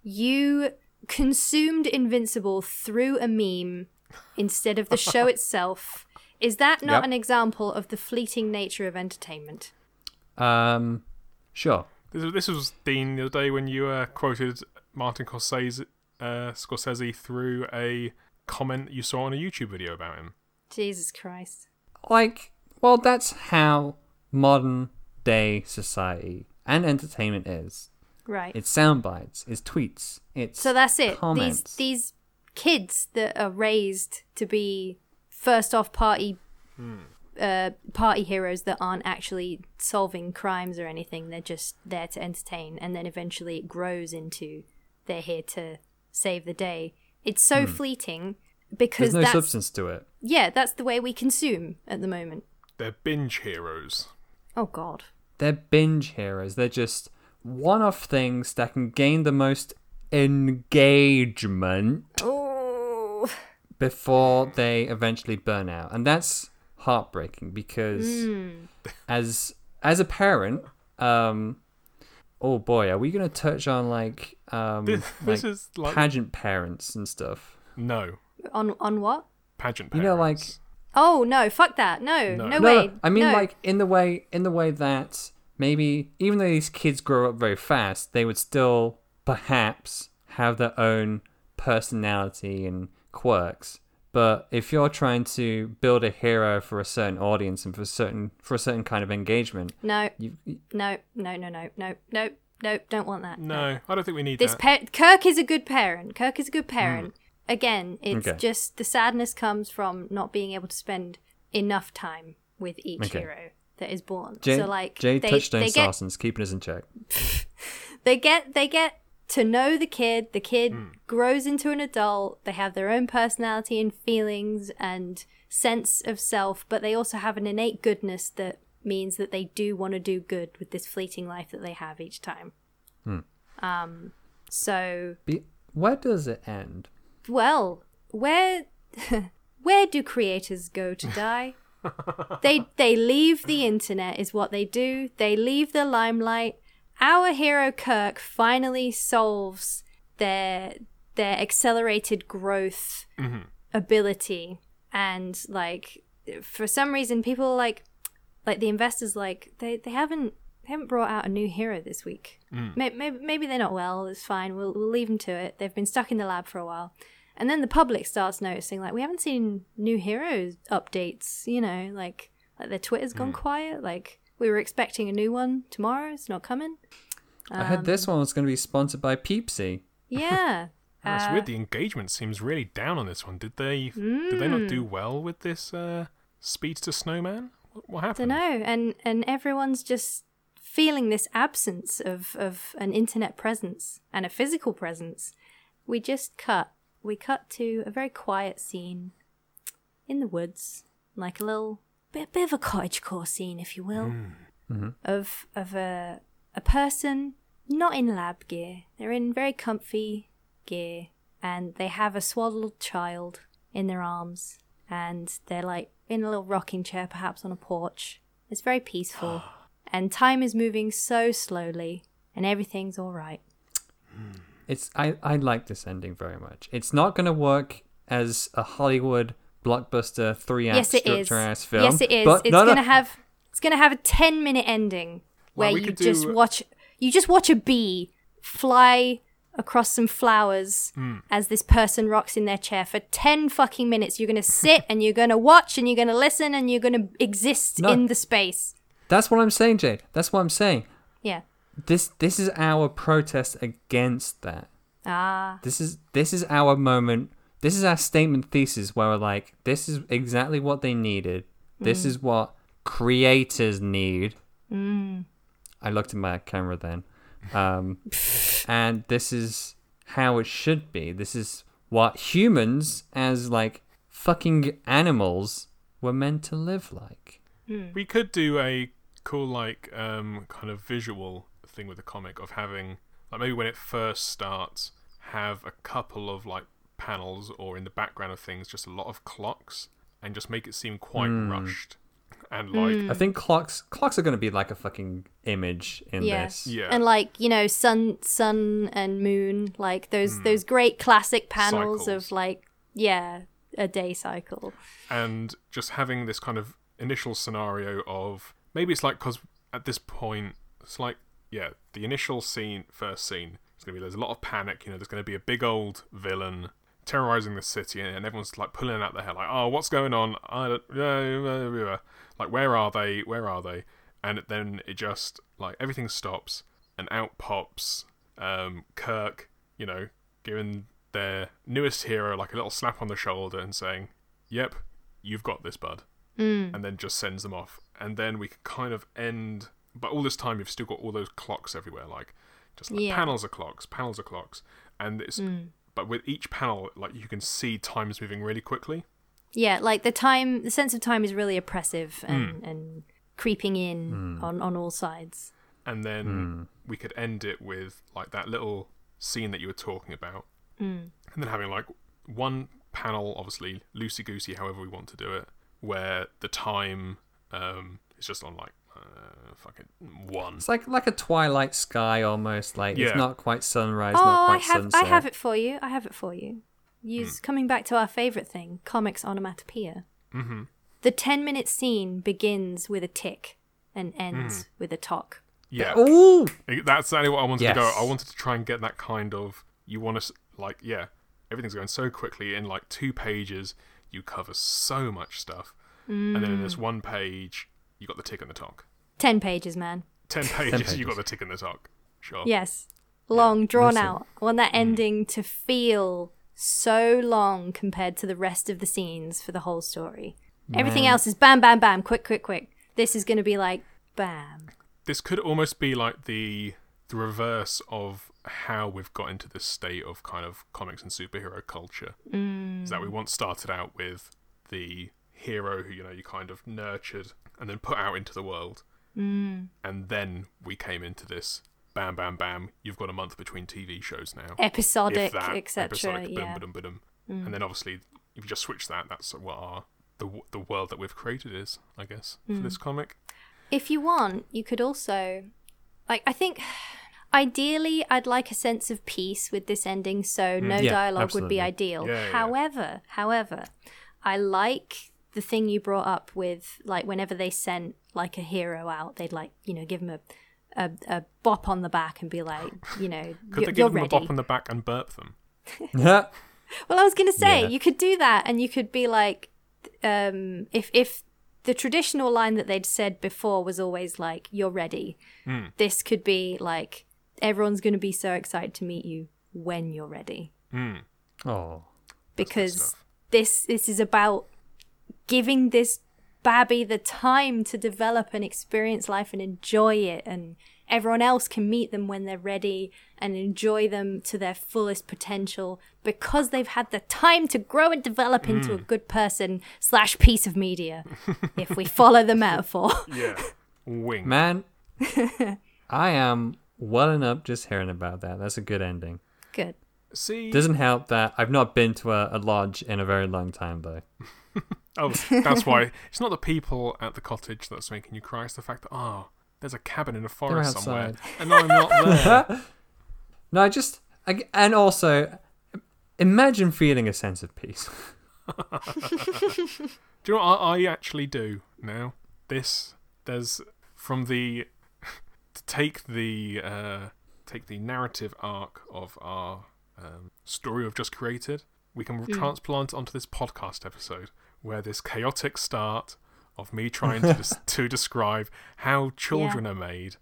B: you consumed Invincible through a meme instead of the show itself. Is that not
A: Yep.
B: an example of the fleeting nature of entertainment?
A: Um, sure.
C: This was, this was Dean the other day when you uh, quoted Martin Scorsese, uh, Scorsese through a comment you saw on a YouTube video about him.
B: Jesus Christ.
A: Like, well, that's how modern day society and entertainment is.
B: Right.
A: It's sound bites. It's tweets. It's
B: So that's it.
A: Comments.
B: These these kids that are raised to be first off party uh, party heroes that aren't actually solving crimes or anything. They're just there to entertain, and then eventually it grows into they're here to save the day. It's so fleeting because
A: There's no
B: that's
A: substance to it.
B: yeah, that's the way we consume at the moment.
C: They're binge heroes.
B: Oh God.
A: They're binge heroes. They're just one-off things that can gain the most engagement
B: Oh.
A: Before they eventually burn out, and that's heartbreaking because as as a parent, um, oh boy, are we gonna touch on like um
C: This, this
A: like
C: is like
A: pageant parents and stuff?
C: no
B: On on what?
C: pageant.
A: You know, like-
B: Oh no! Fuck that! No,
C: No.
B: no,
A: No,
B: way.
A: no, I mean
B: no.
A: like in the way in the way that maybe even though these kids grow up very fast, they would still perhaps have their own personality and quirks. But if you're trying to build a hero for a certain audience and for certain for a certain kind of engagement,
B: no,
A: you, you-
B: no, no, no, no, no, no, no. Don't want that.
C: no, I don't think we need
B: This
C: that.
B: pa- Kirk is a good parent. Kirk is a good hmm. parent. Again, it's
A: Okay.
B: just the sadness comes from not being able to spend enough time with each
A: Okay.
B: hero that is born.
A: Jay,
B: so like
A: Jay
B: they,
A: Touchstone
B: they get
A: Sarson's keeping us in check. (laughs)
B: they get they get to know the kid the kid
A: Hmm.
B: grows into an adult they have their own personality and feelings and sense of self but they also have an innate goodness that means that they do want to do good with this fleeting life that they have each time
A: Hmm.
B: um so
A: Be, where does it end?
B: well where (laughs) where do creators go to (laughs) die they they leave the internet is what they do they leave the limelight our hero kirk finally solves their their accelerated growth mm-hmm. ability. And like for some reason people like like the investors like they they haven't they haven't brought out a new hero this week. Mm. Maybe, maybe maybe they're not well it's fine we'll, we'll leave them to it. They've been stuck in the lab for a while. And then the public starts noticing like we haven't seen new heroes updates you know like like their twitter's gone mm. quiet like we were expecting a new one tomorrow it's not coming
A: I heard
B: Um,
A: this one was going to be sponsored by Peepsy.
B: yeah
C: Oh, (laughs) it's
B: Uh,
C: weird. The engagement seems really down on this one. Did they? Did they not do
B: Hmm.
C: well with this uh, to Snowman? What, what
B: I don't know, and and everyone's just feeling this absence of of an internet presence and a physical presence. We just cut. We cut to a very quiet scene in the woods, like a little bit, bit of a cottagecore scene, if you will, mm. mm-hmm. of of a a person not in lab gear. They're in very comfy gear, and they have a swaddled child in their arms, and they're like in a little rocking chair, perhaps on a porch. It's very peaceful, (gasps) and time is moving so slowly, and everything's all right. Mm.
A: It's I, I like this ending very much. It's not going to work as a Hollywood blockbuster three act
B: yes, it is.
A: structure ass film.
B: Yes, it is.
A: But
B: it's
A: no, no,
B: gonna have it's gonna have a ten minute ending
C: Well,
B: where
C: we
B: you just
C: do-
B: watch you just watch a bee fly across some flowers
C: Hmm.
B: as this person rocks in their chair for 10 fucking minutes you're gonna sit and you're gonna watch and you're gonna listen and you're gonna exist
A: No.
B: in the space
A: That's what I'm saying, Jade. That's what I'm saying.
B: yeah
A: This this is our protest against that.
B: ah
A: This is this is our moment. This is our statement thesis where we're like, this is exactly what they needed. This is what creators need. I looked at my camera then. Um, (laughs) and this is how it should be. This is what humans, as like fucking animals, were meant to live like.
C: We could do a cool, like, um, kind of visual thing with the comic of having, like, maybe when it first starts, have a couple of like panels or in the background of things, just a lot of clocks, and just make it seem quite hmm. rushed and hmm. like
A: I think clocks clocks are gonna be like a fucking image in
B: yeah.
A: this.
C: Yeah.
B: and like you know sun sun and moon like those hmm. those great classic panels
C: Cycles.
B: of like yeah a day cycle
C: and just having this kind of initial scenario of maybe it's like because at this point it's like yeah the initial scene first scene it's gonna be there's a lot of panic you know there's gonna be a big old villain terrorizing the city and everyone's like pulling out their hair like oh what's going on I don't, like where are they where are they and then it just like everything stops and out pops um, Kirk you know giving their newest hero like a little slap on the shoulder and saying yep you've got this bud and then just sends them off. And then we can kind of end. But all this time, you've still got all those clocks everywhere, like just like
B: Yeah.
C: panels of clocks, panels of clocks, and it's. But with each panel, like you can see time is moving really quickly.
B: Yeah, like the time, the sense of time is really oppressive
C: Hmm.
B: and, and creeping in on, on all sides.
C: and then
A: Hmm.
C: we could end it with like that little scene that you were talking about,
B: Mm.
C: and then having like one panel, obviously loosey goosey, however we want to do it, where the time um, is just on like uh, fucking one.
A: It's like like a twilight sky almost. Like
C: Yeah.
A: it's not quite sunrise,
B: oh,
A: not
B: I
A: quite
B: have,
A: sunset.
B: I have it for you. I have it for you. Use coming back to our favorite thing, comics onomatopoeia.
C: Mm-hmm.
B: The ten minute scene begins with a tick and ends
C: Hmm.
B: with a talk.
C: Yeah,
A: Ooh,
C: That's exactly what I wanted to go. I wanted to try and get that kind of you want to like yeah, everything's going so quickly in like two pages. You cover so much stuff, and then in
A: Mm.
C: this one page, you got the tick and the talk.
B: Ten pages, man.
C: Ten (laughs) pages, you
A: pages.
C: got the tick and the talk. Sure.
B: Yes. Long, drawn
A: Listen.
B: out. I want that ending to feel so long compared to the rest of the scenes for the whole story. Everything else is bam, bam, bam, quick, quick, quick. This is going to be like bam.
C: This could almost be like the the reverse of how we've got into this state of kind of comics and superhero culture.
B: Mm.
C: Is that we once started out with the hero who you know you kind of nurtured and then put out into the world,
B: Mm.
C: and then we came into this bam bam bam. You've got a month between TV shows now.
B: Episodic,
C: if that,
B: etc. Yeah. Mm.
C: boom, boom, boom. And then obviously, if you just switch that, that's what our the the world that we've created is, I guess,
B: Mm.
C: for this comic.
B: If you want, you could also, like, I think (sighs) ideally I'd like a sense of peace with this ending, so no
A: Yeah,
B: dialogue would be ideal.
C: Mm. Yeah, yeah.
B: however, however, I like the thing you brought up with, like, whenever they sent, like, a hero out, they'd, like, you know, give him a, a, a bop on the back and be like, you know, (laughs)
C: Could
B: you're,
C: they give
B: you're
C: them a bop on the back and burp them? Yeah.
B: Well, I was going to say
A: Yeah.
B: you could do that, and you could be like, um, if if the traditional line that they'd said before was always like, "You're ready,"
C: Hmm.
B: this could be like, "Everyone's going to be so excited to meet you when you're ready,"
C: Mm.
A: oh,
B: because this this is about giving this babby the time to develop and experience life and enjoy it and everyone else can meet them when they're ready and enjoy them to their fullest potential because they've had the time to grow and develop into a mm. good person slash piece of media (laughs) if we follow the metaphor
C: Yeah. Wing.
A: man, (laughs) I am welling up just hearing about that. That's a good ending.
B: good
C: See,
A: Doesn't help that I've not been to a, a lodge in a very long time though. (laughs)
C: oh, that's why (laughs) it's not the people at the cottage that's making you cry. It's the fact that oh, there's a cabin in a forest somewhere, and I'm not (laughs) there.
A: No, I just I, and also imagine feeling a sense of peace. (laughs)
C: Do you know what I, I actually do now? This there's from the to take the uh, take the narrative arc of our um, story we've just created. We can transplant onto this podcast episode where this chaotic start of me trying to des- (laughs) to describe how children are made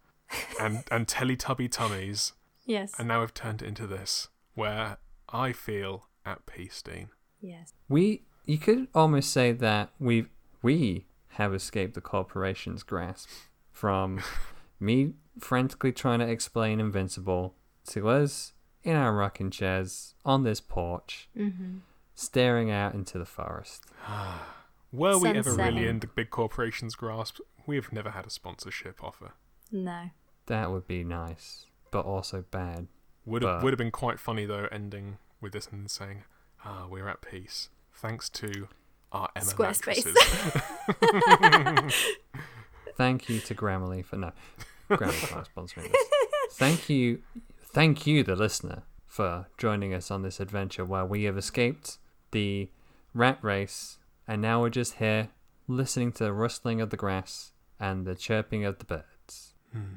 C: and and Teletubby tummies,
B: yes
C: and now we've turned it into this where I feel at peace, Dean.
B: yes
A: We you could almost say that we we have escaped the corporation's grasp from (laughs) me frantically trying to explain Invincible to us in our rocking chairs on this porch,
B: mm-hmm.
A: Staring out into the forest. (sighs)
C: Were we ever
B: Sunset.
C: really in the big corporation's grasp? We've never had a sponsorship offer.
B: no
A: That would be nice, but also bad.
C: Would have
A: But-
C: would have been quite funny though, ending with this and saying, "Ah, we're at peace thanks to our Emma
B: Squarespace.
C: mattresses." (laughs) (laughs)
A: Thank you to Grammarly for no, Grammarly's not sponsoring this. Thank you, thank you, the listener, for joining us on this adventure where we have escaped the rat race, and now we're just here listening to the rustling of the grass and the chirping of the birds.
C: Hmm.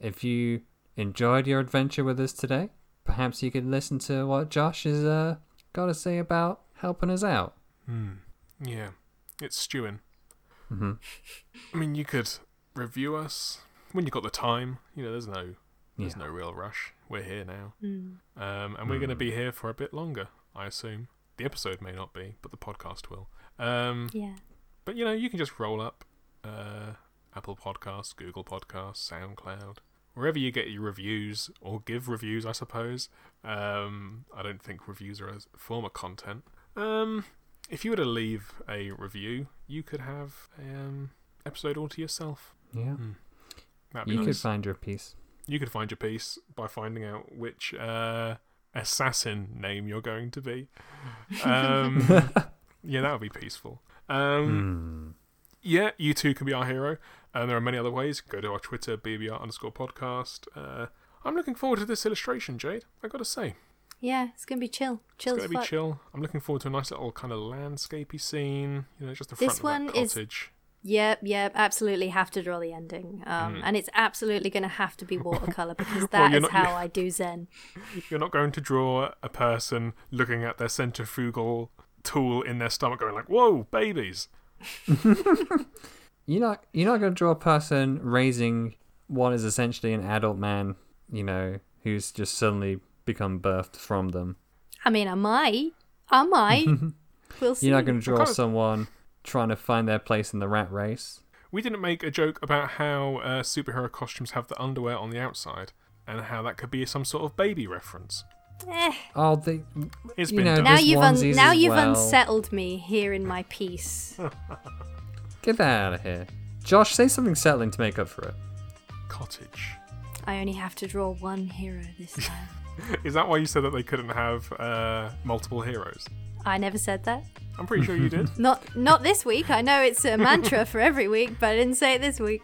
A: If you enjoyed your adventure with us today, perhaps you could listen to what Josh has uh, got to say about helping us out.
C: Hmm. Yeah, it's stewing.
A: hmm
C: I mean, you could review us when you've got the time. You know, there's no there's
A: Yeah.
C: no real rush. We're here now,
B: mm.
C: um, and we're going to be here for a bit longer. I assume the episode may not be, but the podcast will. Um,
B: yeah
C: But you know, you can just roll up uh, Apple Podcasts, Google Podcasts, SoundCloud, wherever you get your reviews or give reviews, I suppose. Um, I don't think reviews are a form of content. Um, if you were to leave a review, you could have a um, episode all to yourself.
A: Yeah.
C: That'd be
A: You could find your piece.
C: you could find your piece by finding out which uh, assassin name you're going to be. (laughs) Um, (laughs) yeah, that would be peaceful. Um,
A: Hmm.
C: yeah, you too can be our hero. And there are many other ways. Go to our Twitter, BBR underscore podcast. Uh, I'm looking forward to this illustration, Jade. I gotta say,
B: Yeah, it's gonna be chill. Chill
C: it's gonna be
B: fuck.
C: chill. I'm looking forward to a nice little kind of landscapey scene. You know, just the
B: This
C: front of that
B: is-
C: cottage.
B: Yep, yep, absolutely have to draw the ending. Um,
C: Mm.
B: and it's absolutely gonna have to be watercolor (laughs) because
C: Well,
B: that
C: you're
B: is
C: not-
B: how I do Zen. (laughs)
C: You're not going to draw a person looking at their centrifugal tool in their stomach, going like, "Whoa, babies!" (laughs)
A: You're not you're not going to draw a person raising what is essentially an adult man, you know, who's just suddenly become birthed from them.
B: I mean, I might, I might. we'll see.
A: You're not going to draw
C: kind of-
A: someone trying to find their place in the rat race.
C: We didn't make a joke about how uh, superhero costumes have the underwear on the outside, and how that could be some sort of baby reference.
B: Eh.
A: Oh, they
C: It's
A: You
C: been
A: know,
C: done.
B: Now you've un- now you've
A: well.
B: unsettled me here in my peace. (laughs)
A: get that out of here. Josh, say something settling to make up for it.
C: Cottage.
B: I only have to draw one hero this (laughs) time.
C: Is that why you said that they couldn't have uh, multiple heroes?
B: I never said that.
C: I'm pretty sure you did. (laughs)
B: Not not this week. I know it's a mantra for every week, but I didn't say it this week.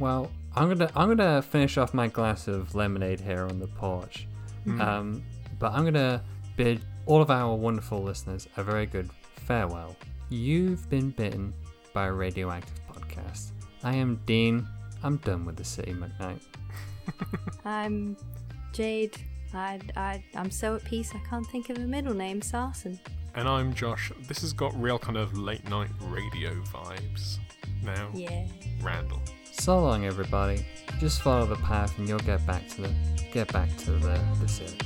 A: Well, I'm gonna I'm gonna finish off my glass of lemonade here on the porch. Um, but I'm gonna bid all of our wonderful listeners a very good farewell. You've been bitten by a radioactive podcast. I am Dean. I'm done with the city McKnight. (laughs)
B: I'm Jade. I, I, I'm so at peace I can't think of a middle name, Sarson.
C: And I'm Josh. This has got real kind of late night radio vibes. Now,
B: Yeah.
C: Randall.
A: So long, everybody. Just follow the path, and you'll get back to the get back to the the city.